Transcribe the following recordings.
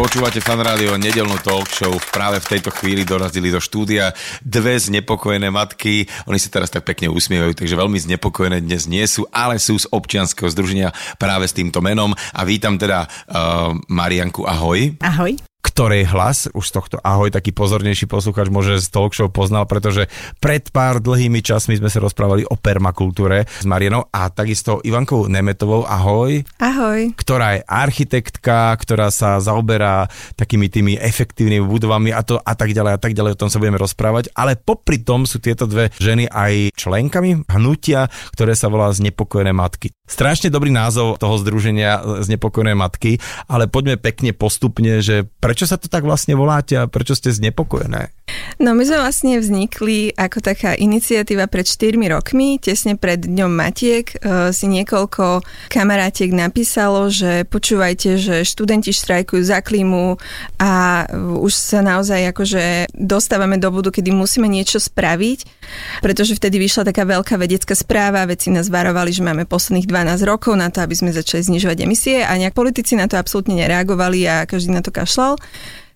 Počúvate fan rádio nedelnú talk show. Práve v tejto chvíli dorazili do štúdia dve znepokojené matky. Oni sa teraz tak pekne usmievajú, takže veľmi znepokojené dnes nie sú, ale sú z občianskeho združenia práve s týmto menom. A vítam teda uh, Marianku, ahoj. Ahoj. Ktorej hlas, už z tohto ahoj, taký pozornejší posluchač môže z talk show poznal, pretože pred pár dlhými časmi sme sa rozprávali o permakultúre s Marienou a takisto Ivankou Nemetovou, ahoj, Ahoj. ktorá je architektka, ktorá sa zaoberá takými tými efektívnymi budovami a, to, a tak ďalej a tak ďalej, o tom sa budeme rozprávať, ale popri tom sú tieto dve ženy aj členkami hnutia, ktoré sa volá Znepokojené matky. Strašne dobrý názov toho združenia Znepokojené matky, ale poďme pekne postupne, že prečo sa to tak vlastne voláte a prečo ste znepokojené? No my sme vlastne vznikli ako taká iniciatíva pred 4 rokmi, tesne pred Dňom Matiek e, si niekoľko kamarátiek napísalo, že počúvajte, že študenti štrajkujú za klímu a už sa naozaj akože dostávame do bodu, kedy musíme niečo spraviť, pretože vtedy vyšla taká veľká vedecká správa, veci nás varovali, že máme posledných 12 rokov na to, aby sme začali znižovať emisie a nejak politici na to absolútne nereagovali a každý na to kašľal.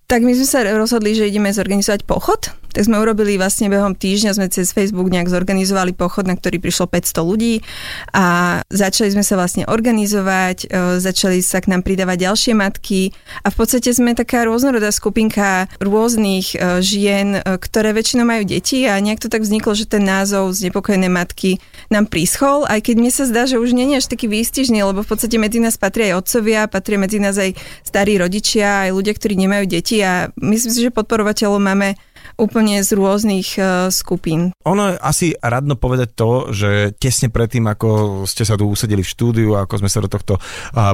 Tak my sme sa rozhodli, že ideme zorganizovať pochod. Tak sme urobili vlastne behom týždňa, sme cez Facebook nejak zorganizovali pochod, na ktorý prišlo 500 ľudí a začali sme sa vlastne organizovať, e, začali sa k nám pridávať ďalšie matky a v podstate sme taká rôznorodá skupinka rôznych e, žien, e, ktoré väčšinou majú deti a nejak to tak vzniklo, že ten názov Znepokojené matky nám príschol, aj keď mne sa zdá, že už nie je až taký výstižný, lebo v podstate medzi nás patria aj otcovia, patria medzi nás aj starí rodičia, aj ľudia, ktorí nemajú deti a myslím si, že podporovateľov máme úplne z rôznych uh, skupín. Ono je asi radno povedať to, že tesne predtým, ako ste sa tu usadili v štúdiu a ako sme sa do tohto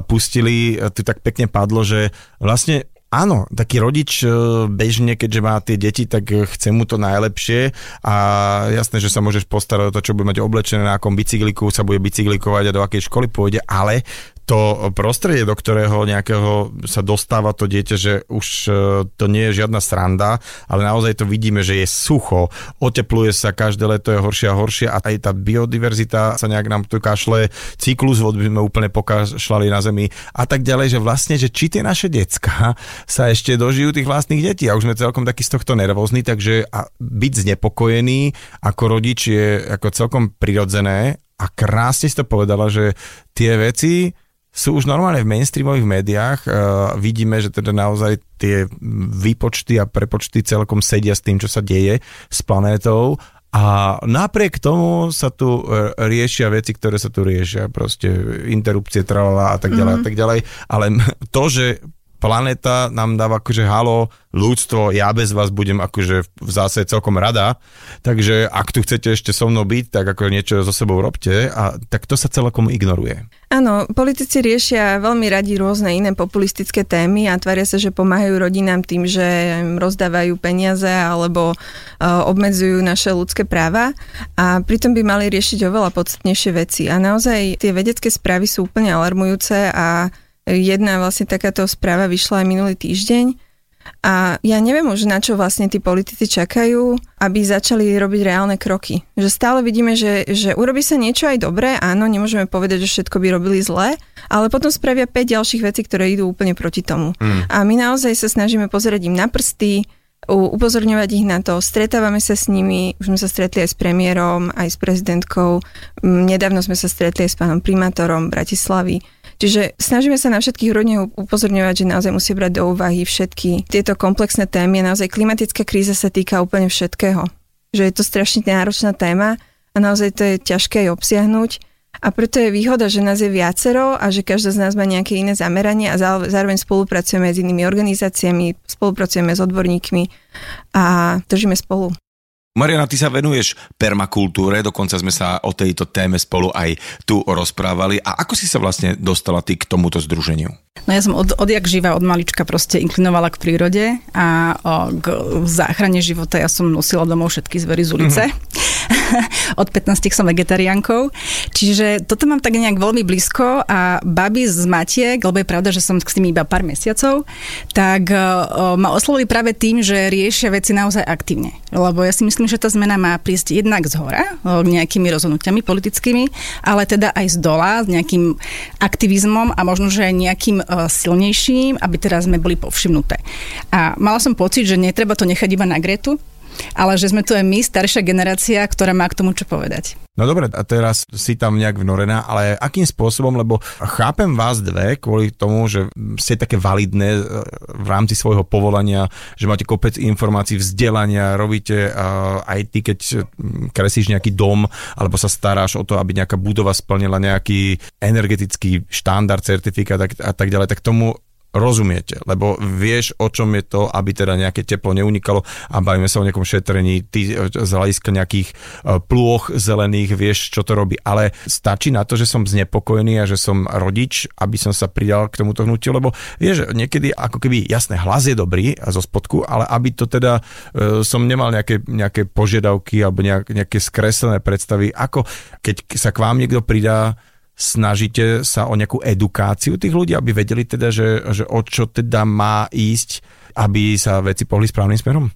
pustili, uh, tu tak pekne padlo, že vlastne Áno, taký rodič e, bežne, keďže má tie deti, tak chce mu to najlepšie a jasné, že sa môžeš postarať o to, čo bude mať oblečené, na akom bicykliku sa bude bicyklikovať a do akej školy pôjde, ale to prostredie, do ktorého nejakého sa dostáva to dieťa, že už e, to nie je žiadna sranda, ale naozaj to vidíme, že je sucho, otepluje sa, každé leto je horšie a horšie a aj tá biodiverzita sa nejak nám tu kašle, cyklus vod by sme úplne pokašľali na zemi a tak ďalej, že vlastne, že či tie naše decka sa ešte dožijú tých vlastných detí. A už sme celkom taký z tohto nervózni, takže byť znepokojený ako rodič je ako celkom prirodzené a krásne si to povedala, že tie veci sú už normálne v mainstreamových médiách. Uh, vidíme, že teda naozaj tie výpočty a prepočty celkom sedia s tým, čo sa deje s planétou a napriek tomu sa tu e, riešia veci, ktoré sa tu riešia, proste interrupcie, tralala a tak ďalej mm-hmm. a tak ďalej, ale to, že planéta nám dáva akože halo, ľudstvo, ja bez vás budem akože v zase celkom rada, takže ak tu chcete ešte so mnou byť, tak ako niečo so sebou robte a tak to sa celkom ignoruje. Áno, politici riešia veľmi radi rôzne iné populistické témy a tvária sa, že pomáhajú rodinám tým, že im rozdávajú peniaze alebo uh, obmedzujú naše ľudské práva a pritom by mali riešiť oveľa podstatnejšie veci. A naozaj tie vedecké správy sú úplne alarmujúce a Jedna vlastne takáto správa vyšla aj minulý týždeň a ja neviem už, na čo vlastne tí politici čakajú, aby začali robiť reálne kroky. Že stále vidíme, že, že urobí sa niečo aj dobré, áno, nemôžeme povedať, že všetko by robili zle, ale potom spravia 5 ďalších vecí, ktoré idú úplne proti tomu. Mm. A my naozaj sa snažíme pozerať im na prsty, upozorňovať ich na to. Stretávame sa s nimi, už sme sa stretli aj s premiérom, aj s prezidentkou. Nedávno sme sa stretli aj s pánom primátorom Bratislavy. Čiže snažíme sa na všetkých rodne upozorňovať, že naozaj musí brať do úvahy všetky tieto komplexné témy. Naozaj klimatická kríza sa týka úplne všetkého. Že je to strašne náročná téma a naozaj to je ťažké aj obsiahnuť. A preto je výhoda, že nás je viacero a že každá z nás má nejaké iné zameranie a zároveň spolupracujeme s inými organizáciami, spolupracujeme s odborníkmi a držíme spolu. Mariana, ty sa venuješ permakultúre, dokonca sme sa o tejto téme spolu aj tu rozprávali. A ako si sa vlastne dostala ty k tomuto združeniu? No ja som od, odjak živa, od malička proste inklinovala k prírode a o, k záchrane života ja som nosila domov všetky zvery z ulice. Mm-hmm. od 15 som vegetariánkou. Čiže toto mám tak nejak veľmi blízko a baby z Matiek, lebo je pravda, že som s tými iba pár mesiacov, tak uh, ma oslovili práve tým, že riešia veci naozaj aktívne. Lebo ja si myslím, že tá zmena má prísť jednak z hora, uh, nejakými rozhodnutiami politickými, ale teda aj z dola, s nejakým aktivizmom a možno, že aj nejakým uh, silnejším, aby teraz sme boli povšimnuté. A mala som pocit, že netreba to nechať iba na Gretu, ale že sme tu aj my, staršia generácia, ktorá má k tomu čo povedať. No dobre, a teraz si tam nejak vnorená, ale akým spôsobom, lebo chápem vás dve kvôli tomu, že ste také validné e, v rámci svojho povolania, že máte kopec informácií, vzdelania, robíte uh, aj ty, keď kreslíš nejaký dom, alebo sa staráš o to, aby nejaká budova splnila nejaký energetický štandard, certifikát a tak ďalej, tak tomu rozumiete, lebo vieš, o čom je to, aby teda nejaké teplo neunikalo a bavíme sa o nejakom šetrení, ty e, z hľadiska nejakých e, plôch zelených, vieš, čo to robí, ale stačí na to, že som znepokojený a že som rodič, aby som sa pridal k tomuto hnutiu, lebo vieš, niekedy ako keby, jasné, hlas je dobrý zo spodku, ale aby to teda e, som nemal nejaké, nejaké požiadavky alebo nejak, nejaké skreslené predstavy, ako keď sa k vám niekto pridá, snažíte sa o nejakú edukáciu tých ľudí, aby vedeli teda, že, že o čo teda má ísť, aby sa veci pohli správnym smerom?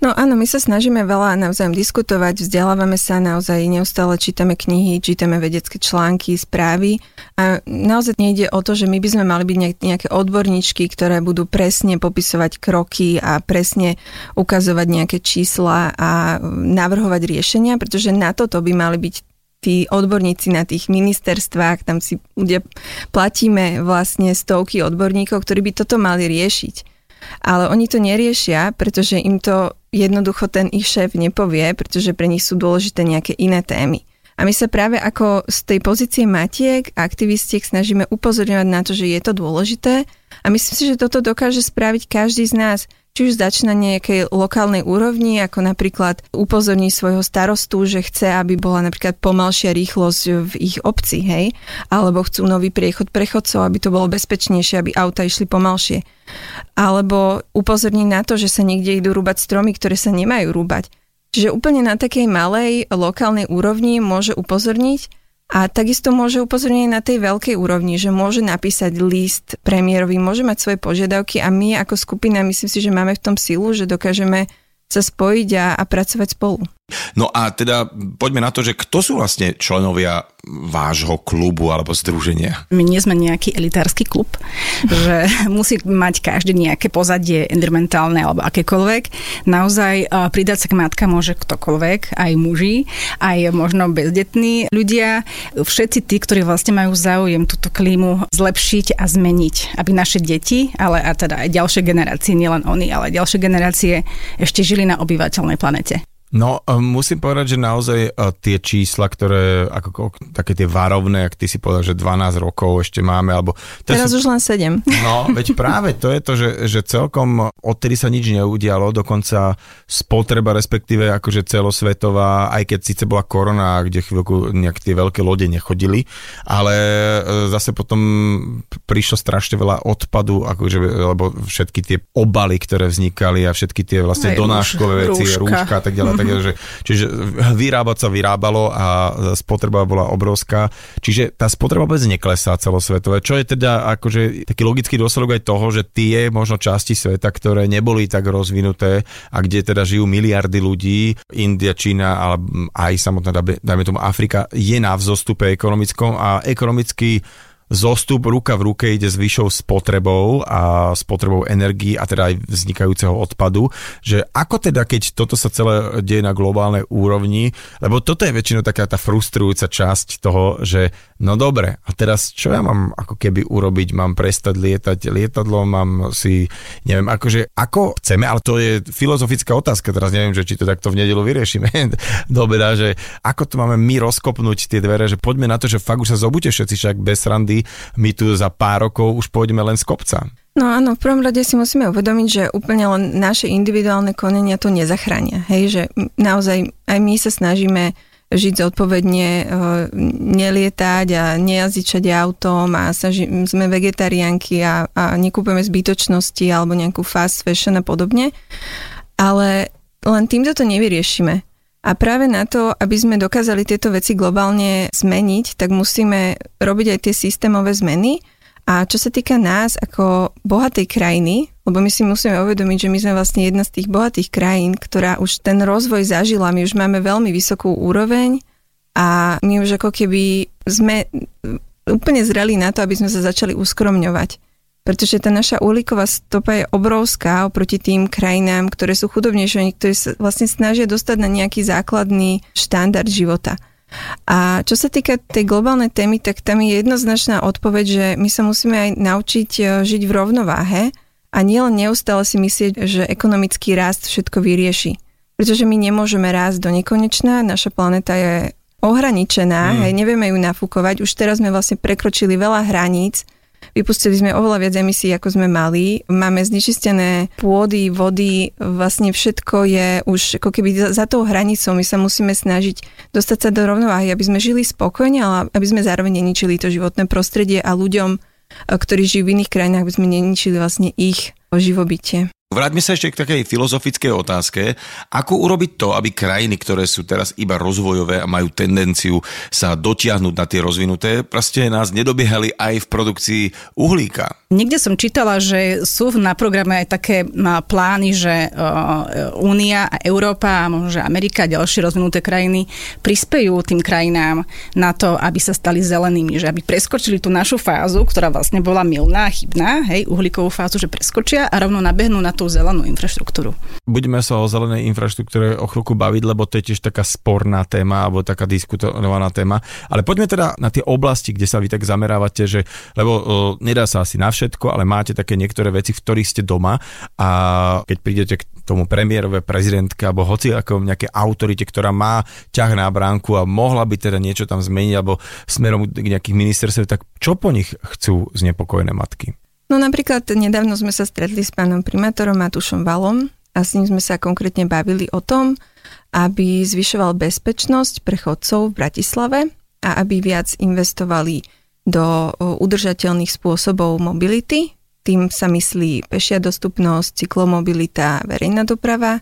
No áno, my sa snažíme veľa navzájom diskutovať, vzdelávame sa naozaj, neustále čítame knihy, čítame vedecké články, správy a naozaj nejde o to, že my by sme mali byť nejaké odborníčky, ktoré budú presne popisovať kroky a presne ukazovať nejaké čísla a navrhovať riešenia, pretože na toto by mali byť tí odborníci na tých ministerstvách, tam si kde platíme vlastne stovky odborníkov, ktorí by toto mali riešiť. Ale oni to neriešia, pretože im to jednoducho ten ich šéf nepovie, pretože pre nich sú dôležité nejaké iné témy. A my sa práve ako z tej pozície matiek a aktivistiek snažíme upozorňovať na to, že je to dôležité a myslím si, že toto dokáže spraviť každý z nás či už začne na nejakej lokálnej úrovni, ako napríklad upozorní svojho starostu, že chce, aby bola napríklad pomalšia rýchlosť v ich obci, hej, alebo chcú nový priechod prechodcov, aby to bolo bezpečnejšie, aby auta išli pomalšie. Alebo upozorní na to, že sa niekde idú rúbať stromy, ktoré sa nemajú rúbať. Čiže úplne na takej malej lokálnej úrovni môže upozorniť a takisto môže upozorniť na tej veľkej úrovni, že môže napísať list premiérovi, môže mať svoje požiadavky a my ako skupina myslím si, že máme v tom silu, že dokážeme sa spojiť a, a pracovať spolu. No a teda poďme na to, že kto sú vlastne členovia vášho klubu alebo združenia? My nie sme nejaký elitársky klub, že musí mať každý nejaké pozadie environmentálne alebo akékoľvek. Naozaj pridať sa k matka môže ktokoľvek, aj muži, aj možno bezdetní ľudia. Všetci tí, ktorí vlastne majú záujem túto klímu zlepšiť a zmeniť, aby naše deti, ale a teda aj ďalšie generácie, nielen oni, ale ďalšie generácie ešte žili na obyvateľnej planete. No, e, musím povedať, že naozaj e, tie čísla, ktoré ako, také tie varovné, ak ty si povedal, že 12 rokov ešte máme, alebo... Teraz sú, už len 7. No, veď práve to je to, že, že celkom odtedy sa nič neudialo, dokonca spotreba, respektíve akože celosvetová, aj keď síce bola korona, kde chvíľku nejak tie veľké lode nechodili, ale e, zase potom prišlo strašne veľa odpadu, akože, lebo všetky tie obaly, ktoré vznikali a všetky tie vlastne donáškové veci, rúška, rúška a tak ďalej, takže, čiže vyrábať sa vyrábalo a spotreba bola obrovská. Čiže tá spotreba vôbec neklesá celosvetové, čo je teda akože taký logický dôsledok aj toho, že tie možno časti sveta, ktoré neboli tak rozvinuté a kde teda žijú miliardy ľudí, India, Čína, ale aj samotná, dajme tomu Afrika, je na vzostupe ekonomickom a ekonomicky zostup ruka v ruke ide s vyššou spotrebou a spotrebou energii a teda aj vznikajúceho odpadu, že ako teda, keď toto sa celé deje na globálnej úrovni, lebo toto je väčšinou taká tá frustrujúca časť toho, že no dobre, a teraz čo ja mám ako keby urobiť, mám prestať lietať lietadlo, mám si, neviem, akože ako chceme, ale to je filozofická otázka, teraz neviem, že či to takto v nedelu vyriešime, dobre, že ako to máme my rozkopnúť tie dvere, že poďme na to, že fakt už sa zobudte všetci však bez randy, my tu za pár rokov už pôjdeme len z kopca. No áno, v prvom rade si musíme uvedomiť, že úplne len naše individuálne konenia to nezachránia. Hej, že naozaj aj my sa snažíme žiť zodpovedne, e, nelietať a nejazdiť všade autom a snaži, sme vegetariánky a, a nekúpeme zbytočnosti alebo nejakú fast fashion a podobne. Ale len týmto to nevyriešime. A práve na to, aby sme dokázali tieto veci globálne zmeniť, tak musíme robiť aj tie systémové zmeny. A čo sa týka nás ako bohatej krajiny, lebo my si musíme uvedomiť, že my sme vlastne jedna z tých bohatých krajín, ktorá už ten rozvoj zažila, my už máme veľmi vysokú úroveň a my už ako keby sme úplne zreli na to, aby sme sa začali uskromňovať. Pretože tá naša uhlíková stopa je obrovská oproti tým krajinám, ktoré sú chudobnejšie, ktoré sa vlastne snažia dostať na nejaký základný štandard života. A čo sa týka tej globálnej témy, tak tam je jednoznačná odpoveď, že my sa musíme aj naučiť e, žiť v rovnováhe a nielen neustále si myslieť, že ekonomický rast všetko vyrieši. Pretože my nemôžeme rásť do nekonečná, naša planéta je ohraničená, mm. hej, nevieme ju nafúkovať. Už teraz sme vlastne prekročili veľa hraníc, Vypustili sme oveľa viac emisí, ako sme mali. Máme znečistené pôdy, vody, vlastne všetko je už ako keby za, za tou hranicou. My sa musíme snažiť dostať sa do rovnováhy, aby sme žili spokojne, ale aby sme zároveň neničili to životné prostredie a ľuďom, ktorí žijú v iných krajinách, aby sme neničili vlastne ich živobytie. Vráťme sa ešte k takej filozofickej otázke. Ako urobiť to, aby krajiny, ktoré sú teraz iba rozvojové a majú tendenciu sa dotiahnuť na tie rozvinuté, proste nás nedobiehali aj v produkcii uhlíka? Niekde som čítala, že sú na programe aj také plány, že Únia a Európa a možno, Amerika a ďalšie rozvinuté krajiny prispejú tým krajinám na to, aby sa stali zelenými, že aby preskočili tú našu fázu, ktorá vlastne bola milná, chybná, hej, uhlíkovú fázu, že preskočia a rovno nabehnú na tú zelenú infraštruktúru. Budeme sa o zelenej infraštruktúre o chvíľku baviť, lebo to je tiež taká sporná téma alebo taká diskutovaná téma. Ale poďme teda na tie oblasti, kde sa vy tak zamerávate, že, lebo o, nedá sa asi na všetko, ale máte také niektoré veci, v ktorých ste doma a keď prídete k tomu premiérové prezidentke alebo hoci ako nejaké autorite, ktorá má ťah na bránku a mohla by teda niečo tam zmeniť alebo smerom k nejakých ministerstv, tak čo po nich chcú znepokojené matky? No napríklad nedávno sme sa stretli s pánom primátorom Matušom Valom a s ním sme sa konkrétne bavili o tom, aby zvyšoval bezpečnosť pre chodcov v Bratislave a aby viac investovali do udržateľných spôsobov mobility. Tým sa myslí pešia dostupnosť, cyklomobilita, verejná doprava.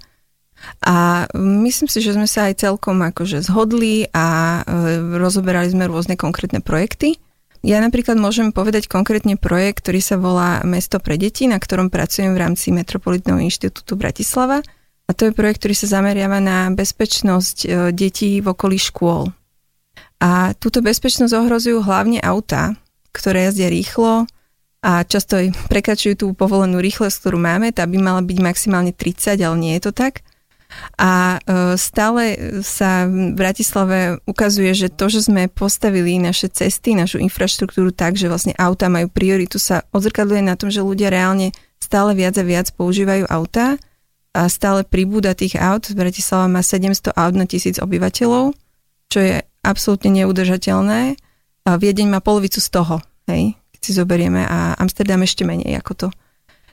A myslím si, že sme sa aj celkom akože zhodli a e, rozoberali sme rôzne konkrétne projekty. Ja napríklad môžem povedať konkrétne projekt, ktorý sa volá Mesto pre deti, na ktorom pracujem v rámci Metropolitného inštitútu Bratislava. A to je projekt, ktorý sa zameriava na bezpečnosť e, detí v okolí škôl. A túto bezpečnosť ohrozujú hlavne autá, ktoré jazdia rýchlo a často prekračujú tú povolenú rýchlosť, ktorú máme. Tá by mala byť maximálne 30, ale nie je to tak. A e, stále sa v Bratislave ukazuje, že to, že sme postavili naše cesty, našu infraštruktúru tak, že vlastne auta majú prioritu, sa odzrkadluje na tom, že ľudia reálne stále viac a viac používajú auta a stále pribúda tých aut. Bratislava má 700 aut na tisíc obyvateľov, čo je absolútne neudržateľné. A Viedeň má polovicu z toho, hej, keď si zoberieme a Amsterdam ešte menej ako to.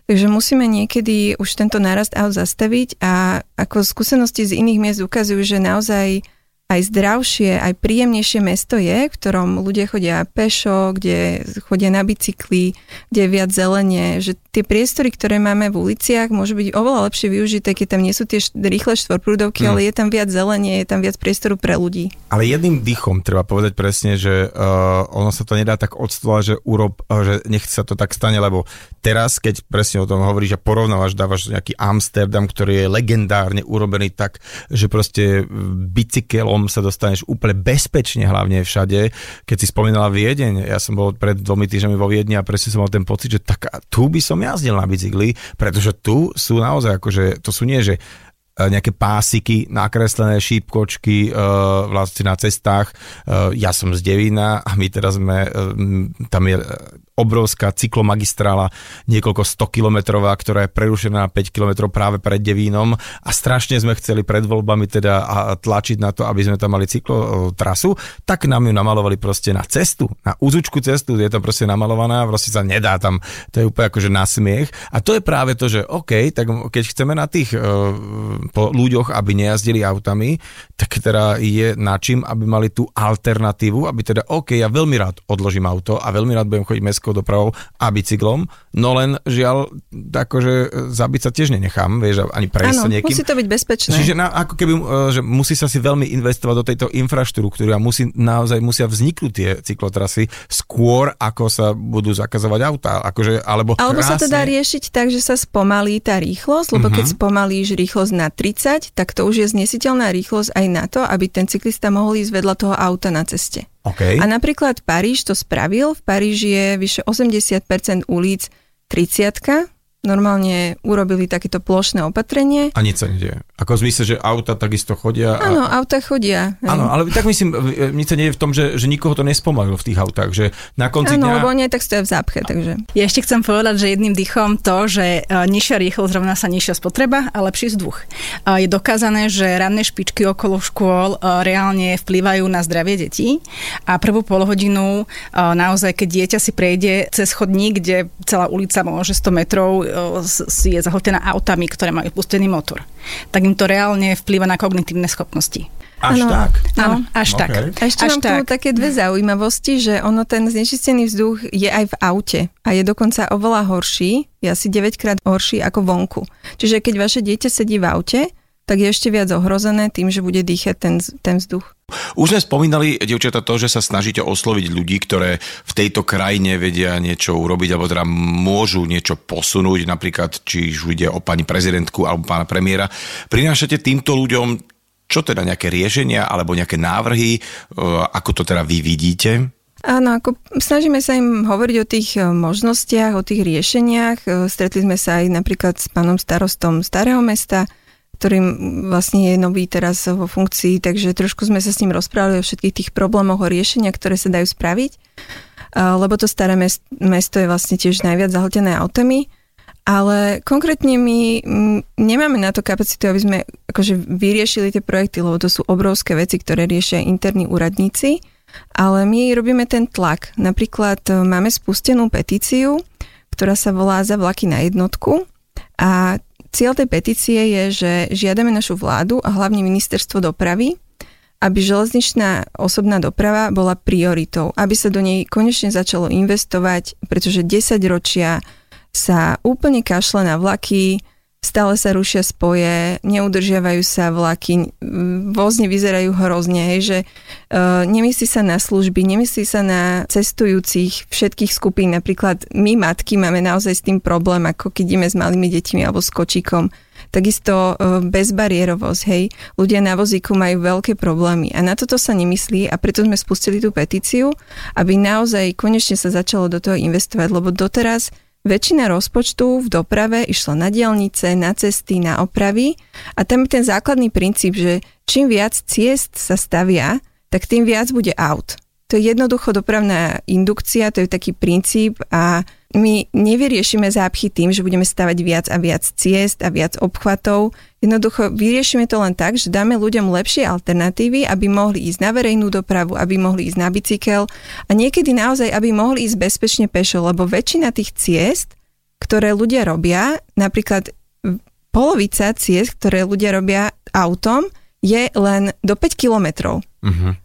Takže musíme niekedy už tento nárast aut zastaviť a ako skúsenosti z iných miest ukazujú, že naozaj aj zdravšie, aj príjemnejšie mesto je, v ktorom ľudia chodia pešo, kde chodia na bicykli, kde je viac zelenie, že tie priestory, ktoré máme v uliciach, môžu byť oveľa lepšie využité, keď tam nie sú tie rýchle štvorprúdovky, mm. ale je tam viac zelenie, je tam viac priestoru pre ľudí. Ale jedným dýchom treba povedať presne, že uh, ono sa to nedá tak odstolovať, že urob, uh, že nech sa to tak stane, lebo teraz, keď presne o tom hovoríš a porovnávaš, dávaš nejaký Amsterdam, ktorý je legendárne urobený tak, že proste bicykelom sa dostaneš úplne bezpečne, hlavne všade. Keď si spomínala Viedeň, ja som bol pred dvomi týždňami vo Viedni a presne som mal ten pocit, že tak tu by som jazdil na bicykli, pretože tu sú naozaj akože, to sú nie, že e, nejaké pásiky, nakreslené šípkočky e, vlastne na cestách. E, ja som z Devína a my teraz sme, tam je obrovská cyklomagistrála, niekoľko 100 kilometrová, ktorá je prerušená na 5 kilometrov práve pred Devínom. A strašne sme chceli pred voľbami teda a tlačiť na to, aby sme tam mali cyklotrasu, tak nám ju namalovali proste na cestu, na úzučku cestu, je to proste namalovaná, proste sa nedá tam, to je úplne akože na smiech a to je práve to, že OK, tak keď chceme na tých uh, po ľuďoch, aby nejazdili autami, tak teda je na čím, aby mali tú alternatívu, aby teda OK, ja veľmi rád odložím auto a veľmi rád budem chodiť mestskou dopravou a bicyklom, no len žiaľ, akože zabiť sa tiež nenechám, vieš, ani prejsť sa niekým. musí to byť bezpečné. Čiže na, ako keby, e, že musí sa si veľmi investovať do tejto infraštruktúry a musí, naozaj musia vzniknúť tie cyklotrasy skôr, ako sa budú zakazovať autá. Akože, alebo Alebo sa to krásne- dá riešiť tak, že sa spomalí tá rýchlosť, lebo Mhm. keď spomalíš rýchlosť na 30, tak to už je znesiteľná rýchlosť aj na to, aby ten cyklista mohol ísť vedľa toho auta na ceste. OK. A napríklad Paríž to spravil. V Paríži je vyše 80% ulic 30 normálne urobili takéto plošné opatrenie. A nič sa nedieje. Ako v zmysle, že auta takisto chodia. A... Áno, auta chodia. hej. Áno, ale tak myslím, e, nič sa nie je v tom, že, že nikoho to nespomalilo v tých autách, že na konci Áno, dňa... lebo aj tak stoja v zápche, takže... Ja ešte chcem povedať, že jedným dýchom to, že e, nižšia rýchlosť rovná sa nižšia spotreba a lepší vzduch. E, Je dokázané, že ranné špičky okolo škôl e, reálne vplývajú na zdravie detí a prvú polhodinu e, naozaj, keď dieťa si prejde cez chodník, kde celá ulica môže 100 metrov e, je zahltená autami, ktoré majú pustený motor, tak im to reálne vplýva na kognitívne schopnosti. Až Áno. tak. Áno, No. až tak. OK. A ešte Až mám tu také dve zaujímavosti, že ono ten znečistený vzduch je aj v aute a je dokonca oveľa horší, je asi 9 krát horší ako vonku. Čiže keď vaše dieťa sedí v aute, tak je ešte viac ohrozené tým, že bude dýchať ten, ten vzduch. Už sme spomínali, dievčata, to, že sa snažíte osloviť ľudí, ktoré v tejto krajine vedia niečo urobiť, alebo teda môžu niečo posunúť, napríklad, či už ide o pani prezidentku alebo pána premiéra. Prinášate týmto ľuďom čo teda nejaké riešenia alebo nejaké návrhy, e, ako to teda vy vidíte? Áno, ako snažíme sa im hovoriť o tých e, možnostiach, o tých riešeniach. E, Stretli sme sa aj napríklad s pánom starostom Starého mesta, ktorým vlastne je nový teraz vo funkcii, takže trošku sme sa s ním rozprávali o všetkých tých problémoch, o riešeniach, ktoré sa dajú spraviť. Lebo to staré mest- mesto je vlastne tiež najviac zahltené autami. Ale konkrétne my nemáme na to kapacitu, aby sme akože vyriešili tie projekty, lebo to sú obrovské veci, ktoré riešia interní úradníci. Ale my robíme ten tlak. Napríklad e, máme spustenú petíciu, ktorá sa volá za vlaky na jednotku. A cieľ tej petície je, že žiadame našu vládu a hlavne ministerstvo dopravy, aby železničná osobná doprava bola prioritou, aby sa do nej konečne začalo investovať, pretože 10 ročia sa úplne kašle na vlaky, stále sa rušia spoje, neudržiavajú sa vlaky, vozne vyzerajú hrozne, hej, že uh, nemyslí sa na služby, nemyslí sa na cestujúcich všetkých skupín. Napríklad my matky máme naozaj s tým problém, ako keď ideme s malými deťmi alebo s kočíkom. Takisto uh, bezbariérovosť, hej. Ľudia na vozíku majú veľké problémy a na toto sa nemyslí a preto sme spustili tú petíciu, aby naozaj konečne sa začalo do toho investovať, lebo doteraz väčšina rozpočtu v doprave išla na dielnice, na cesty, na opravy a tam je ten základný princíp, že čím viac ciest sa stavia, tak tým viac bude aut. To je jednoducho dopravná indukcia, to je taký princíp a my nevyriešime zápchy tým, že budeme stavať viac a viac ciest a viac obchvatov. Jednoducho vyriešime to len tak, že dáme ľuďom lepšie alternatívy, aby mohli ísť na verejnú dopravu, aby mohli ísť na bicykel a niekedy naozaj, aby mohli ísť bezpečne pešo, lebo väčšina tých ciest, ktoré ľudia robia, napríklad polovica ciest, ktoré ľudia robia autom, je len do 5 kilometrov. Uh-huh.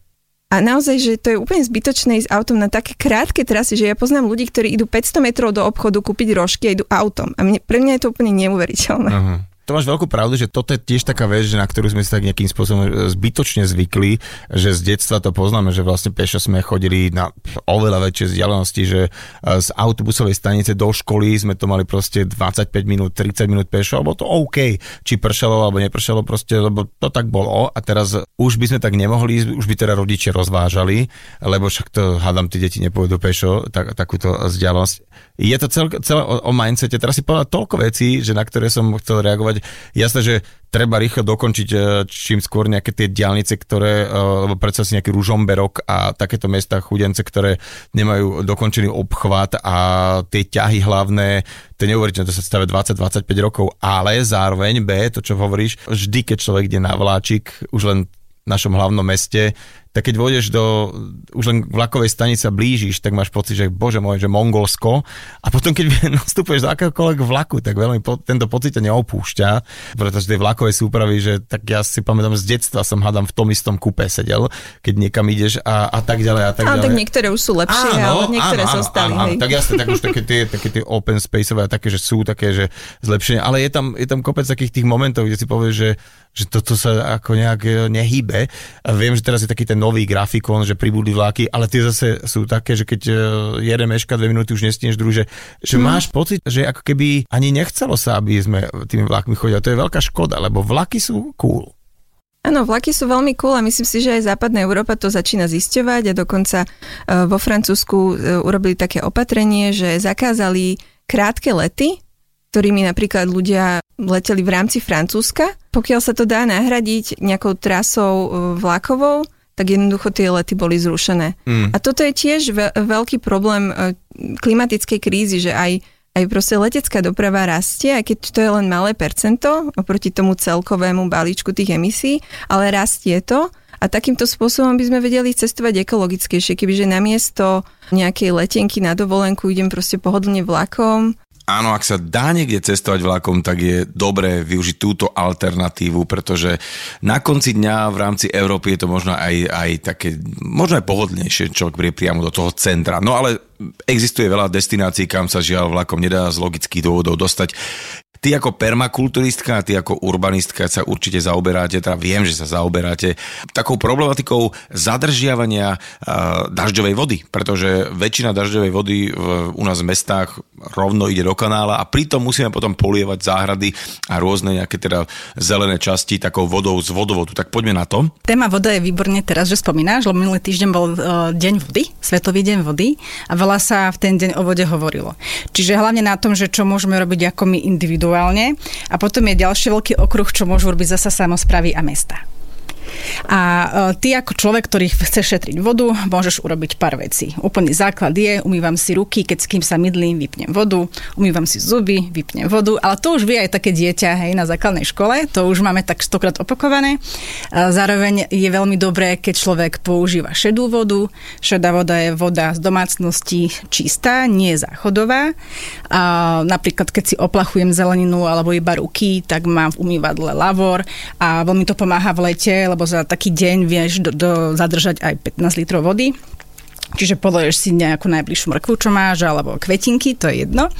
A naozaj, že to je úplne zbytočné ísť autom na také krátke trasy, že ja poznám ľudí, ktorí idú 500 metrov do obchodu kúpiť rožky a idú autom. A mne, pre mňa je to úplne neuveriteľné. Uh-huh. To máš veľkú pravdu, že toto je tiež taká vec, že na ktorú sme si tak nejakým spôsobom e, zbytočne zvykli, že z detstva to poznáme, že vlastne pešo sme chodili na oveľa väčšie vzdialenosti, že e, z autobusovej stanice do školy sme to mali proste 25 minút, 30 minút pešo, alebo to OK, či pršalo alebo nepršalo proste, lebo to tak bolo a teraz už by sme tak nemohli, už by teda rodičia rozvážali, lebo však to hádam, tí deti nepôjdu pešo, tak, takúto vzdialenosť. Je to cel, celé o, o mindsete, teraz si povedal toľko vecí, že na ktoré som chcel reagovať. Jasné, že treba rýchlo dokončiť e, čím skôr nejaké tie diálnice, ktoré, e, lebo predsa si nejaký Ružomberok a takéto mesta chudence, ktoré nemajú dokončený obchvat a tie ťahy hlavné, to je neuveriteľné, to sa stave 20-25 rokov, ale zároveň B, to čo hovoríš, vždy, keď človek ide na vláčik, už len v našom hlavnom meste, tak keď vôjdeš do, už len vlakovej stanice sa blížiš, tak máš pocit, že bože môj, že Mongolsko. A potom, keď nastúpeš do akéhokoľvek vlaku, tak veľmi po, tento pocit ťa neopúšťa, pretože tie vlakové súpravy, že tak ja si pamätám z detstva som hádam v tom istom kupe sedel, keď niekam ideš a, a tak ďalej a tak Ale ďalej. tak niektoré už sú lepšie, Áno, ale niektoré áno, áno, zostali. áno, hej. tak jasne, tak už také tie, také tie open spaceové a také, že sú také, že zlepšenie, ale je tam, je tam kopec takých tých momentov, kde si povieš, že, že toto sa ako nejak nehýbe. A viem, že teraz je taký ten nový grafikon, že pribudli vláky, ale tie zase sú také, že keď e, jeden meška dve minúty už nestineš druhý, že, Mhm. máš pocit, že ako keby ani nechcelo sa, aby sme tými vlákmi chodili. To je veľká škoda, lebo vlaky sú cool. Áno, vlaky sú veľmi cool a myslím si, že aj západná Európa to začína zisťovať a dokonca e, vo Francúzsku e, urobili také opatrenie, že zakázali krátke lety, ktorými napríklad ľudia leteli v rámci Francúzska. Pokiaľ sa to dá nahradiť nejakou trasou vlakovou, tak jednoducho tie lety boli zrušené. Mm. A toto je tiež ve- veľký problém e, klimatickej krízy, že aj aj proste letecká doprava rastie, aj keď to je len malé percento oproti tomu celkovému balíčku tých emisí, ale rastie to a takýmto spôsobom by sme vedeli cestovať ekologickejšie, kebyže namiesto nejakej letenky na dovolenku idem proste pohodlne vlakom, Áno, ak sa dá niekde cestovať vlakom, tak je dobré využiť túto alternatívu, pretože na konci dňa v rámci Európy je to možno aj, aj také, možno aj pohodlnejšie, človek príde priamo do toho centra. No ale existuje veľa destinácií, kam sa žiaľ vlakom nedá z logických dôvodov dostať. Ty ako permakulturistka, ty ako urbanistka sa určite zaoberáte, teda viem, že sa zaoberáte takou problematikou zadržiavania dažďovej vody, pretože väčšina dažďovej vody v, u nás v mestách rovno ide do kanála a pritom musíme potom polievať záhrady a rôzne nejaké teda zelené časti takou vodou z vodovodu. Tak poďme na to. Téma voda je výborne teraz, že spomínaš, lebo minulý týždeň bol uh, deň vody, Svetový deň vody a veľa sa v ten deň o vode hovorilo. Čiže hlavne na tom, že čo môžeme robiť ako my individuálne a potom je ďalší veľký okruh, čo môžu robiť zasa samozpravy a mesta. A e, ty ako človek, ktorý chce šetriť vodu, môžeš urobiť pár vecí. Úplný základ je, umývam si ruky, keď s kým sa mydlím, vypnem vodu, umývam si zuby, vypnem vodu, ale to už vie aj také dieťa hej, na základnej škole, to už máme tak stokrát opakované. A zároveň je veľmi dobré, keď človek používa šedú vodu. Šedá voda je voda z domácnosti čistá, nie záchodová. A napríklad, keď si oplachujem zeleninu alebo iba ruky, tak mám v umývadle lavor a veľmi to pomáha v lete, lebo za taký deň vieš do, do, zadržať aj 15 litrov vody. Čiže poleješ si nejakú najbližšiu mrkvu, čo máš, alebo kvetinky, to je jedno.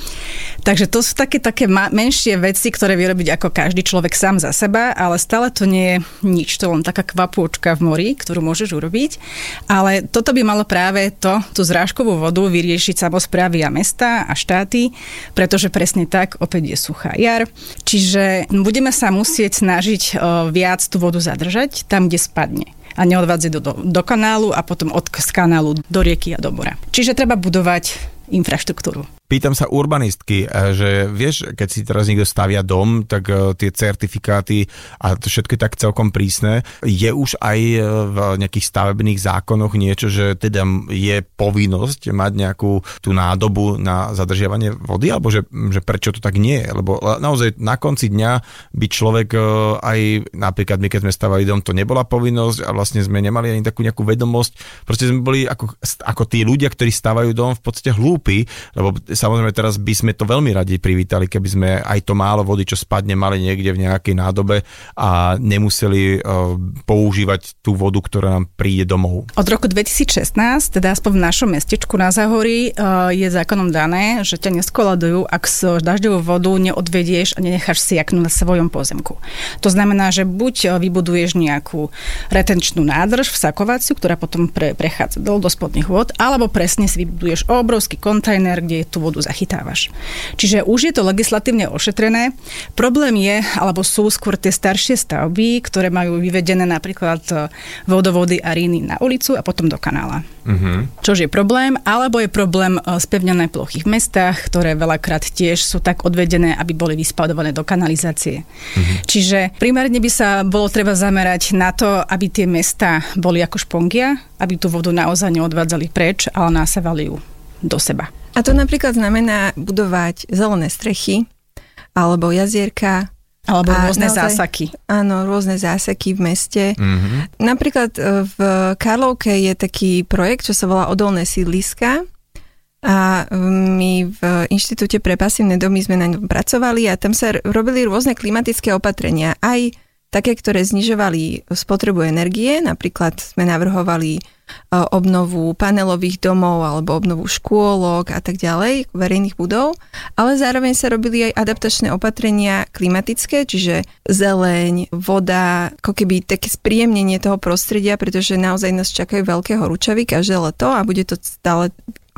Takže to sú také, také ma- menšie veci, ktoré vie ako každý človek sám za seba, ale stále to nie je nič, to je len taká kvapôčka v mori, ktorú môžeš urobiť. Ale toto by malo práve to, tú zrážkovú vodu vyriešiť samozprávy a mesta a štáty, pretože presne tak opäť je suchá jar. Čiže budeme sa musieť snažiť viac tú vodu zadržať tam, kde spadne a neodvádzať do, do, do kanálu a potom od z kanálu do rieky a do mora. Čiže treba budovať infraštruktúru. Pýtam sa urbanistky, eh, že vieš, keď si teraz niekto stavia dom, tak eh, tie certifikáty a to všetko je tak celkom prísne. Je už aj eh, v nejakých stavebných zákonoch niečo, že teda je povinnosť mať nejakú tú nádobu na zadržiavanie vody, alebo že, že prečo to tak nie je? Lebo naozaj na konci dňa by človek aj, napríklad my keď sme stavali dom, to nebola povinnosť a vlastne sme nemali ani takú nejakú vedomosť. Proste sme boli ako, ako tí ľudia, ktorí stavajú dom v podstate hlúpi, lebo samozrejme teraz by sme to veľmi radi privítali, keby sme aj to málo vody, čo spadne, mali niekde v nejakej nádobe a nemuseli uh, používať tú vodu, ktorá nám príde domov. Od roku 2016, teda aspoň v našom mestečku na Záhorí, uh, je zákonom dané, že ťa neskoladujú, ak s dažďovú vodu neodvedieš a nenecháš siaknúť na svojom pozemku. To znamená, že buď vybuduješ nejakú retenčnú nádrž, vsakovaciu, ktorá potom pre, prechádza dole do spodných vod, alebo presne si vybuduješ obrovský kontajner, kde tú vodu zachytávaš. Čiže už je to legislatívne ošetrené. Problém je, alebo sú skôr tie staršie stavby, ktoré majú vyvedené napríklad e, vodovody a ríny na ulicu a potom do kanála. Uh-huh. Čož je problém, alebo je problém e, spevnené plochy v mestách, ktoré veľakrát tiež sú tak odvedené, aby boli vyspadované do kanalizácie. Uh-huh. Čiže primárne by sa bolo treba zamerať na to, aby tie mesta boli ako špongia, aby tú vodu naozaj neodvádzali preč, ale násevali ju do seba. A to napríklad znamená budovať zelené strechy, alebo jazierka, Alebo A rôzne naozaj- zásaky. Áno, rôzne záseky v meste. Mhm. Napríklad e, v Karlovke je taký projekt, čo sa volá Odolné sídliska. A mm, my v Inštitúte pre pasívne domy sme na ňom pracovali a tam sa robili rôzne klimatické opatrenia. Aj také, ktoré znižovali spotrebu energie, napríklad sme navrhovali e, obnovu panelových domov alebo obnovu škôlok a tak ďalej, verejných budov, ale zároveň sa robili aj adaptačné opatrenia klimatické, čiže zeleň, voda, ako keby také spríjemnenie toho prostredia, pretože naozaj nás čakajú veľké horúčavy každé leto a bude to stále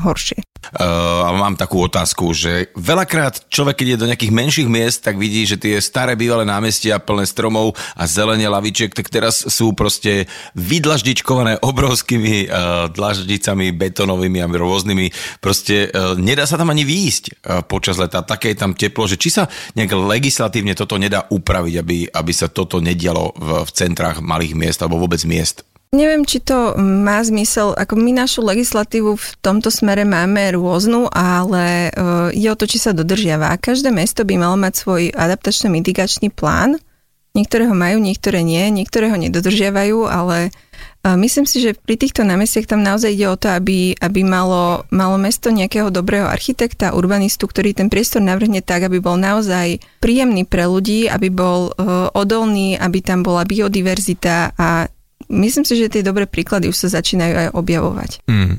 horšie. Uh, mám takú otázku, že veľakrát človek, keď je do nejakých menších miest, tak vidí, že tie staré bývalé námestia plné stromov a zelene lavičiek, tak teraz sú proste vydlaždičkované obrovskými uh, dlaždicami betonovými a rôznymi. Proste uh, nedá sa tam ani výjsť uh, počas leta. Také je tam teplo, že či sa nejak legislatívne toto nedá upraviť, aby, aby sa toto nedialo v, v centrách malých miest alebo vôbec miest. Neviem, či to má zmysel, ako my našu legislatívu v tomto smere máme rôznu, ale je o to, či sa dodržiava. Každé mesto by malo mať svoj adaptačno-mitigačný plán. Niektoré ho majú, niektoré nie, niektoré ho nedodržiavajú, ale uh, myslím si, že pri týchto námestiach tam naozaj ide o to, aby, aby malo, malo mesto nejakého dobrého architekta, urbanistu, ktorý ten priestor navrhne tak, aby bol naozaj príjemný pre ľudí, aby bol uh, odolný, aby tam bola biodiverzita a myslím si, že tie dobré príklady už sa začínajú aj objavovať. Mm.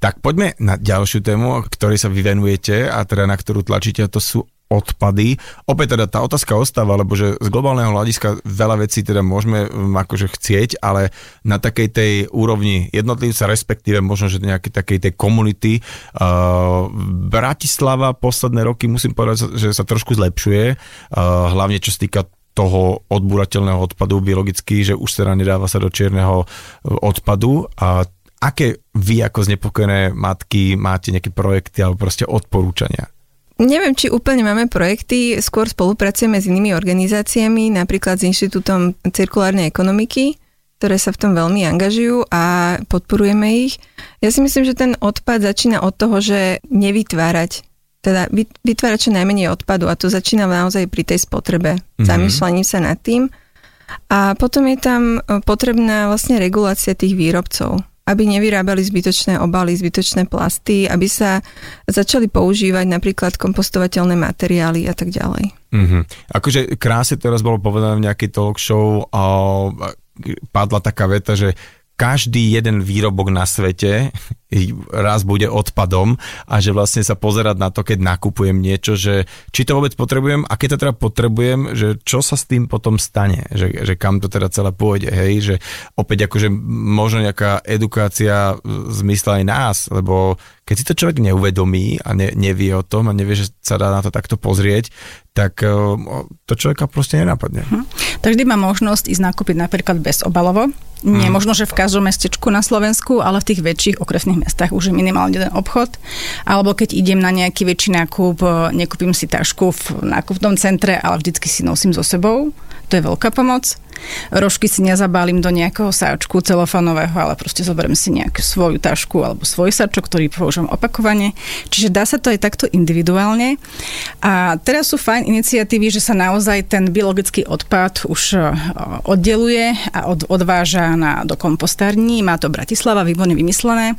Tak poďme na ďalšiu tému, ktorej sa vy venujete a teda na ktorú tlačíte, a to sú odpady. Opäť teda tá otázka ostáva, lebo že z globálneho hľadiska veľa vecí teda môžeme um, akože chcieť, ale na takej tej úrovni jednotlivca, respektíve možno, že nejakej takej tej komunity. Uh, Bratislava posledné roky musím povedať, že sa trošku zlepšuje, uh, hlavne čo sa týka toho odbúrateľného odpadu biologicky, že už sa nedáva sa do čierneho e, odpadu a aké vy ako znepokojené matky máte nejaké projekty alebo proste odporúčania? Neviem, či úplne máme projekty, skôr spolupracujeme s inými organizáciami, napríklad s Inštitútom cirkulárnej ekonomiky, ktoré sa v tom veľmi angažujú a podporujeme ich. Ja si myslím, že ten odpad začína od toho, že nevytvárať teda vytvárať čo najmenej odpadu a to začína naozaj pri tej spotrebe, mm-hmm. zamýšľaním sa nad tým. A potom je tam potrebná vlastne regulácia tých výrobcov, aby nevyrábali zbytočné obaly, zbytočné plasty, aby sa začali používať napríklad kompostovateľné materiály a tak ďalej. Mm-hmm. Akože krásne teraz bolo povedané v nejakej talk show a padla taká veta, že každý jeden výrobok na svete raz bude odpadom a že vlastne sa pozerať na to, keď nakupujem niečo, že či to vôbec potrebujem a keď to teda potrebujem, že čo sa s tým potom stane, že, že kam to teda celé pôjde, hej, že opäť akože možno nejaká edukácia v zmysle aj nás, lebo keď si to človek neuvedomí a ne, nevie o tom a nevie, že sa dá na to takto pozrieť, tak to človeka proste nenapadne. Hm. Tak vždy má možnosť ísť nakúpiť napríklad bezobalovo. Nie mm. možno, že v každom mestečku na Slovensku, ale v tých väčších okresných mestách už je minimálne jeden obchod. Alebo keď idem na nejaký väčší nákup, nekúpim si tašku v nákupnom centre, ale vždycky si nosím so sebou. To je veľká pomoc. Rožky si nezabálim do nejakého sáčku celofánového, ale proste zoberiem si nejakú svoju tašku alebo svoj sáčok, ktorý použijem opakovane. Čiže dá sa to aj takto individuálne. A teraz sú fajn iniciatívy, že sa naozaj ten biologický odpad už oddeluje a od, odváža na, do kompostární. Má to Bratislava výborne vymyslené.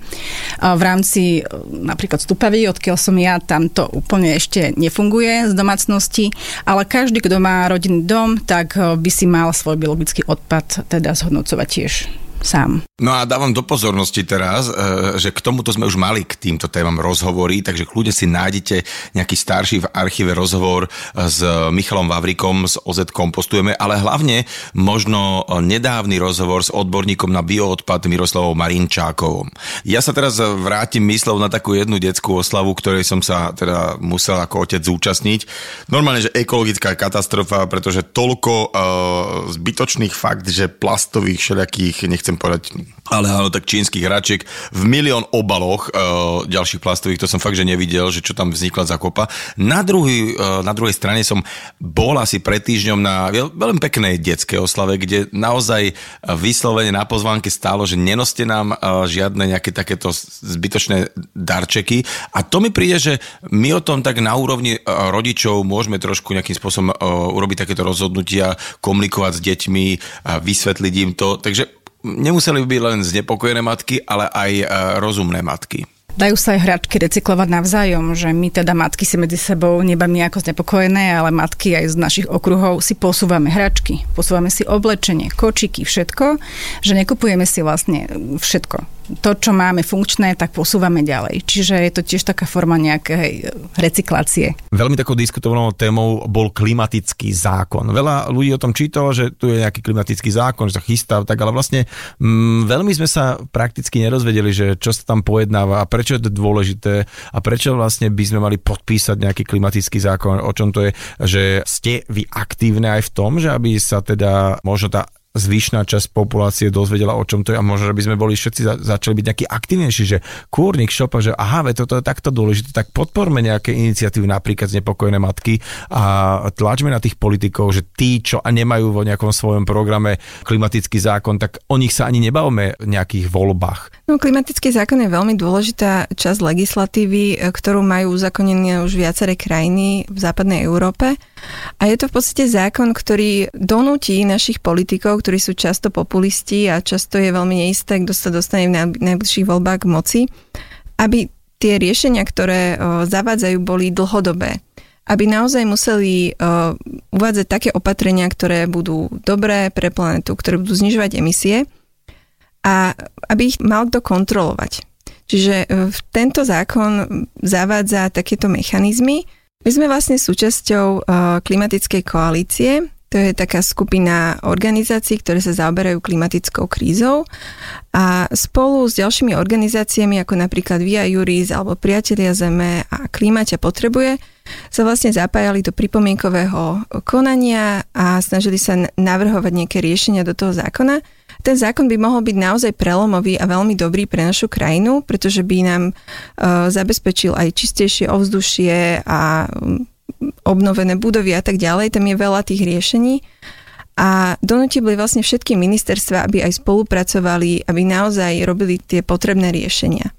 V rámci napríklad Stupavy, odkiaľ som ja, tam to úplne ešte nefunguje z domácnosti, ale každý, kto má rodinný dom, tak by si mal svoj biologický odpad teda zhodnocovať tiež sám. No a dávam do pozornosti teraz, e, že k tomuto sme už mali k týmto témam rozhovory, takže kľudne si nájdete nejaký starší v archíve rozhovor s Michalom Vavrikom z OZ Kompostujeme, ale hlavne možno nedávny rozhovor s odborníkom na bioodpad Miroslavom Marinčákovom. Ja sa teraz vrátim myslov na takú jednu detskú oslavu, ktorej som sa teda musel ako otec zúčastniť. Normálne, že ekologická katastrofa, pretože toľko uh, zbytočných fakt, že plastových všelijakých, nechcem nechcem povedať, ale áno, tak čínskych hračiek v milión obaloch e, ďalších plastových, to som fakt, že nevidel, že čo tam vznikla zakopa. Na, druhý, e, na druhej strane som bol asi pred týždňom na veľmi peknej detskej oslave, kde naozaj vyslovene na pozvánke stálo, že nenoste nám e, žiadne nejaké takéto zbytočné darčeky a to mi príde, že my o tom tak na úrovni e, rodičov môžeme trošku nejakým spôsobom e, urobiť takéto rozhodnutia, komunikovať s deťmi, vysvetliť im to. Takže nemuseli by byť len znepokojené matky, ale aj e, rozumné matky. Dajú sa aj hračky recyklovať navzájom, že my teda matky si medzi sebou nebami ako znepokojené, ale matky aj z našich okruhov si posúvame hračky, posúvame si oblečenie, kočiky, všetko, že nekupujeme si vlastne všetko to, čo máme funkčné, tak posúvame ďalej. Čiže je to tiež taká forma nejakej recyklácie. Veľmi takou diskutovanou témou bol klimatický zákon. Veľa ľudí o tom čítalo, že tu je nejaký klimatický zákon, že sa chystá, tak ale vlastne m, mm, veľmi sme sa prakticky nerozvedeli, že čo sa tam pojednáva a prečo je to dôležité a prečo vlastne by sme mali podpísať nejaký klimatický zákon, o čom to je, že ste vy aktívne aj v tom, že aby sa teda možno tá zvyšná časť populácie dozvedela, o čom to je a možno, že by sme boli všetci za, začali byť nejaký aktivnejší, že kúrnik šopa, že aha, ve, toto je takto dôležité, tak podporme nejaké iniciatívy, napríklad z nepokojené matky a tlačme na tých politikov, že tí, čo a nemajú vo nejakom svojom programe klimatický zákon, tak o nich sa ani nebavme v nejakých voľbách. No, klimatický zákon je veľmi dôležitá časť legislatívy, ktorú majú uzakonené už viaceré krajiny v západnej Európe. A je to v podstate zákon, ktorý donúti našich politikov, ktorí sú často populisti a často je veľmi neisté, kto sa dostane v najbližších voľbách k moci, aby tie riešenia, ktoré zavádzajú, boli dlhodobé. Aby naozaj museli uvádzať také opatrenia, ktoré budú dobré pre planetu, ktoré budú znižovať emisie a aby ich mal kto kontrolovať. Čiže tento zákon zavádza takéto mechanizmy, my sme vlastne súčasťou uh, klimatickej koalície, to je taká skupina organizácií, ktoré sa zaoberajú klimatickou krízou a spolu s ďalšími organizáciami ako napríklad Via Juris alebo Priatelia Zeme a Klimaťa potrebuje sa vlastne zapájali do pripomienkového konania a snažili sa navrhovať nejaké riešenia do toho zákona. Ten zákon by mohol byť naozaj prelomový a veľmi dobrý pre našu krajinu, pretože by nám uh, zabezpečil aj čistejšie ovzdušie a obnovené budovy a tak ďalej. Tam je veľa tých riešení. A donútili vlastne všetky ministerstva, aby aj spolupracovali, aby naozaj robili tie potrebné riešenia.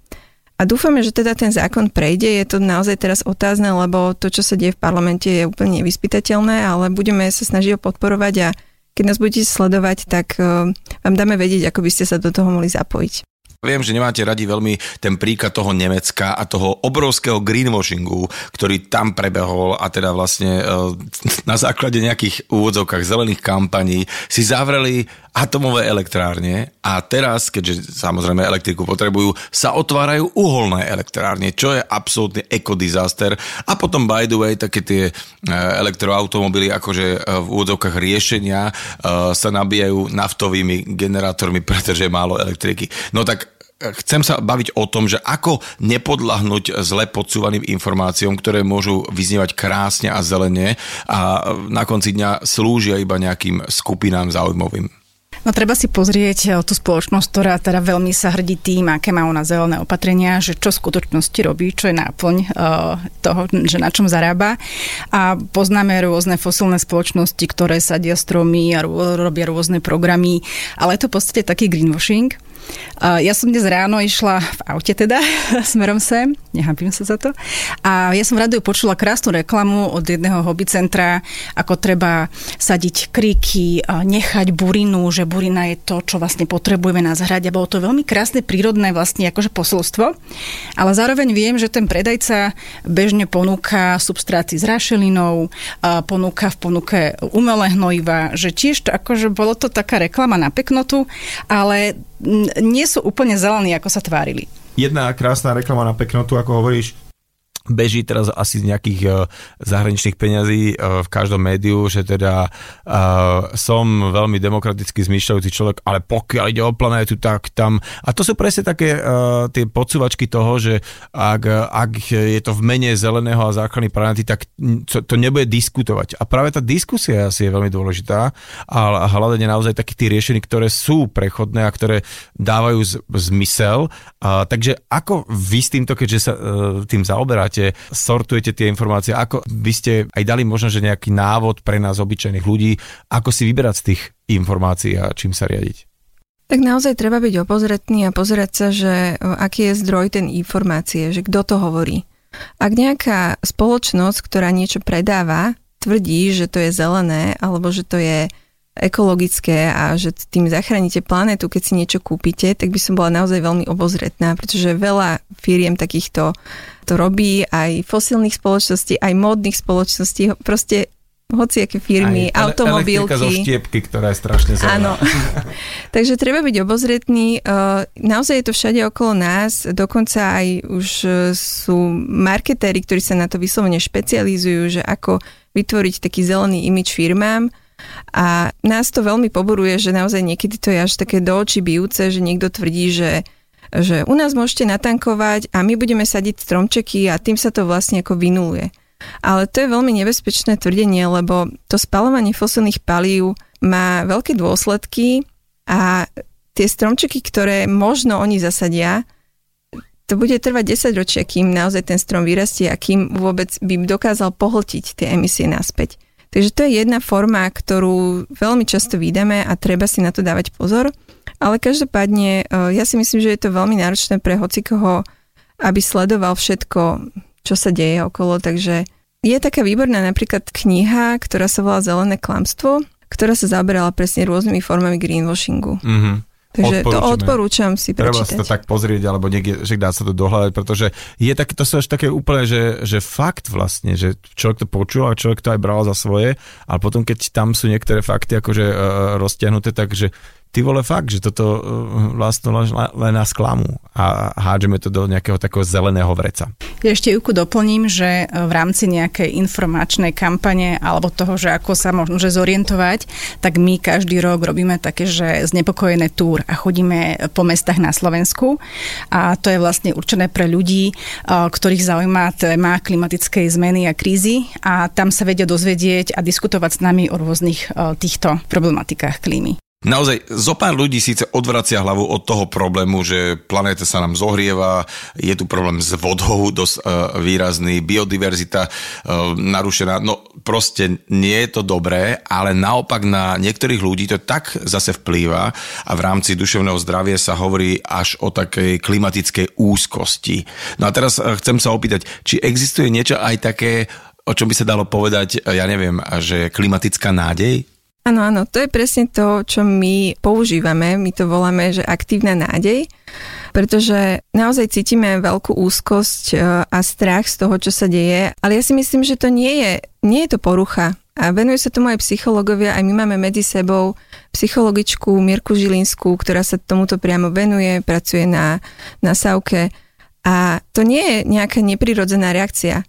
A dúfame, že teda ten zákon prejde. Je to naozaj teraz otázne, lebo to, čo sa deje v parlamente, je úplne nevyspytateľné, ale budeme sa snažiť ho podporovať a keď nás budete sledovať, tak eh, vám dáme vedieť, ako by ste sa do toho mohli zapojiť. Viem, že nemáte radi veľmi ten príklad toho Nemecka a toho obrovského greenwashingu, ktorý tam prebehol a teda vlastne eh, na základe nejakých úvodzovkách zelených kampaní si zavreli atomové elektrárne a teraz, keďže samozrejme elektriku potrebujú, sa otvárajú uholné elektrárne, čo je absolútny ekodisaster. A potom, by the way, také tie e, elektroautomobily, akože e, v úvodzovkách riešenia e, sa nabíjajú naftovými generátormi, pretože je málo elektriky. No tak chcem sa baviť o tom, že ako nepodľahnúť zle podsúvaným informáciám, ktoré môžu vyznievať krásne a zelene a na konci dňa slúžia iba nejakým skupinám záujmovým. No treba si pozrieť eh, tú spoločnosť, ktorá teda veľmi sa hrdí tým, aké má ona zelené opatrenia, že čo v skutočnosti robí, čo je náplň uh, toho, že na čom zarába. A poznáme rôzne fosilné spoločnosti, ktoré sadia stromy a robia rôzne programy, ale je to v podstate taký greenwashing. Ja som dnes ráno išla v aute teda, smerom sem, nehambím sa za to. A ja som v rádiu počula krásnu reklamu od jedného hobbycentra, ako treba sadiť kríky, nechať burinu, že burina je to, čo vlastne potrebujeme na zahrade. Bolo to veľmi krásne, prírodné vlastne akože posolstvo. Ale zároveň viem, že ten predajca bežne ponúka substráty s rašelinou, ponúka v ponuke umelé hnojiva, že tiež to, akože bolo to taká reklama na peknotu, ale nie sú úplne zelení, ako sa tvárili. Jedna krásna reklama na peknotu, ako hovoríš, beží teraz asi z nejakých uh, zahraničných peňazí uh, v každom médiu, že teda uh, som veľmi demokraticky zmýšľajúci človek, ale pokiaľ ide o planétu, tak tam... A to sú presne také tie podsúvačky toho, že ak, ak je to v mene zeleného a záchrany planéty, tak to, nebude diskutovať. A práve tá diskusia asi je veľmi dôležitá a hľadanie naozaj takých tých riešení, ktoré sú prechodné a ktoré dávajú zmysel. Takže ako vy s týmto, keďže sa tým zaoberáte, pozeráte, sortujete tie informácie, ako by ste aj dali možno, že nejaký návod pre nás, obyčajných ľudí, ako si vyberať z tých informácií a čím sa riadiť? Tak naozaj treba byť opozretný a pozerať sa, že aký je zdroj ten informácie, že kto to hovorí. Ak nejaká spoločnosť, ktorá niečo predáva, tvrdí, že to je zelené alebo že to je ekologické a že tým zachránite planetu, keď si niečo kúpite, tak by som bola naozaj veľmi obozretná, pretože veľa firiem takýchto to robí, aj fosílnych spoločností, aj módnych spoločností, proste hociaké firmy, aj automobilky. zo štiepky, ktorá je strašne zelená. Áno. Takže treba byť obozretný. Uh, naozaj je to všade okolo nás. Dokonca aj už uh, sú marketéri, ktorí sa na to vyslovene špecializujú, že ako vytvoriť taký zelený imič firmám. A nás to veľmi poboruje, že naozaj niekedy to je až také do očí bijúce, že niekto tvrdí, že že u nás môžete natankovať a my budeme sadiť stromčeky a tým sa to vlastne ako vynuluje. Ale to je veľmi nebezpečné tvrdenie, lebo to spalovanie fosilných palív má veľké dôsledky a tie stromčeky, ktoré možno oni zasadia, to bude trvať 10 ročia, kým naozaj ten strom vyrastie a kým vôbec by dokázal pohltiť tie emisie naspäť. Takže to je jedna forma, ktorú veľmi často vydáme a treba si na to dávať pozor. Ale každopádne, e, ja si myslím, že je to veľmi náročné pre hocikoho, aby sledoval všetko, čo sa deje okolo, takže je taká výborná napríklad kniha, ktorá sa volá Zelené klamstvo, ktorá sa zaberala presne rôznymi formami greenwashingu. Mm-hmm. Takže to odporúčam si prečítať. Treba sa to tak pozrieť, alebo niekde, že dá sa to dohľadať, pretože je tak, to sú až také úplne, že, že fakt vlastne, že človek to počul a človek to aj bral za svoje, ale potom keď tam sú niektoré fakty akože uh, roztiahnuté, takže ty vole fakt, že toto uh, vlastne len nás klamú a hádžeme to do nejakého takého zeleného vreca. Ja ešte Juku doplním, že e, v rámci nejakej informačnej kampane alebo toho, že ako sa môže zorientovať, tak my každý rok robíme také, že znepokojené túr a chodíme po mestách na Slovensku a to je vlastne určené pre ľudí, e, ktorých zaujíma téma klimatickej zmeny a krízy a tam sa vedia dozvedieť a diskutovať s nami o rôznych týchto problematikách klímy. Naozaj, zo pár ľudí síce odvracia hlavu od toho problému, že planéta sa nám zohrieva, je tu problém s vodou dosť uh, výrazný, biodiverzita uh, narušená. No proste nie je to dobré, ale naopak na niektorých ľudí to tak zase vplýva a v rámci duševného zdravia sa hovorí až o takej klimatickej úzkosti. No a teraz uh, chcem sa opýtať, či existuje niečo aj také, o čom by sa dalo povedať, ja neviem, že klimatická nádej? Áno, áno, to je presne to, čo my používame. My to voláme, že aktívna nádej, pretože naozaj cítime veľkú úzkosť e, a strach z toho, čo sa deje, ale ja si myslím, že to nie je, nie je to porucha. A venujú sa tomu aj psychológovia, aj my máme medzi sebou psychologičku Mirku Žilinskú, ktorá sa tomuto priamo venuje, pracuje na, na Sauke. A to nie je nejaká neprirodzená reakcia.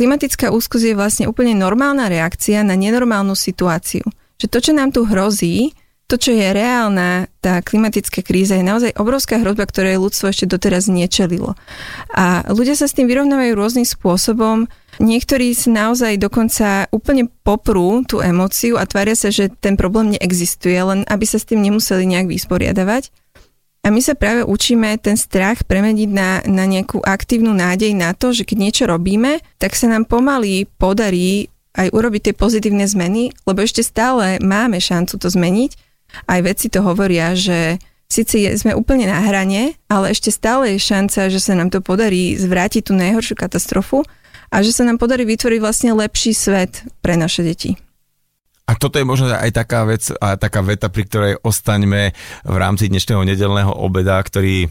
Klimatická úzkosť je vlastne úplne normálna reakcia na nenormálnu situáciu že to, čo nám tu hrozí, to, čo je reálna, tá klimatická kríza je naozaj obrovská hrozba, ktorej ľudstvo ešte doteraz nečelilo. A ľudia sa s tým vyrovnávajú rôznym spôsobom. Niektorí si naozaj dokonca úplne poprú tú emóciu a tvária sa, že ten problém neexistuje, len aby sa s tým nemuseli nejak vysporiadavať. A my sa práve učíme ten strach premeniť na, na nejakú aktívnu nádej na to, že keď niečo robíme, tak sa nám pomaly podarí aj urobiť tie pozitívne zmeny, lebo ešte stále máme šancu to zmeniť. Aj vedci to hovoria, že síce sme úplne na hrane, ale ešte stále je šanca, že sa nám to podarí zvrátiť tú najhoršiu katastrofu a že sa nám podarí vytvoriť vlastne lepší svet pre naše deti. A toto je možno aj taká vec a taká veta, pri ktorej ostaňme v rámci dnešného nedelného obeda, ktorý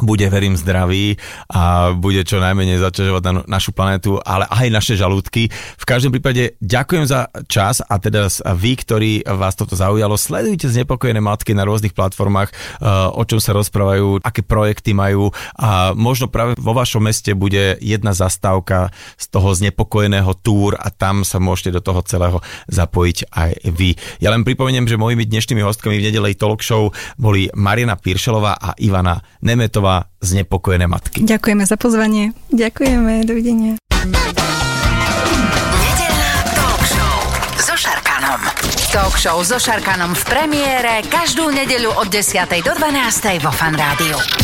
bude, verím, zdravý a bude čo najmenej zaťažovať na našu planetu, ale aj naše žalúdky. V každom prípade ďakujem za čas a teda vy, ktorí vás toto zaujalo, sledujte znepokojené matky na rôznych platformách, eh, o čom sa rozprávajú, aké projekty majú a možno práve vo vašom meste bude jedna zastávka z toho znepokojeného túr a tam sa môžete do toho celého zapojiť aj vy. Ja len pripomeniem, že mojimi dnešnými hostkami v nedelej talk show boli Mariana Piršelová a Ivana Nemetová Šimečková z Nepokojené matky. Ďakujeme za pozvanie. Ďakujeme, dovidenia. Nedelná talk show so Šarkanom. Talk show so Šarkanom v premiére každú nedeľu od 10. do 12. vo Fan Rádiu.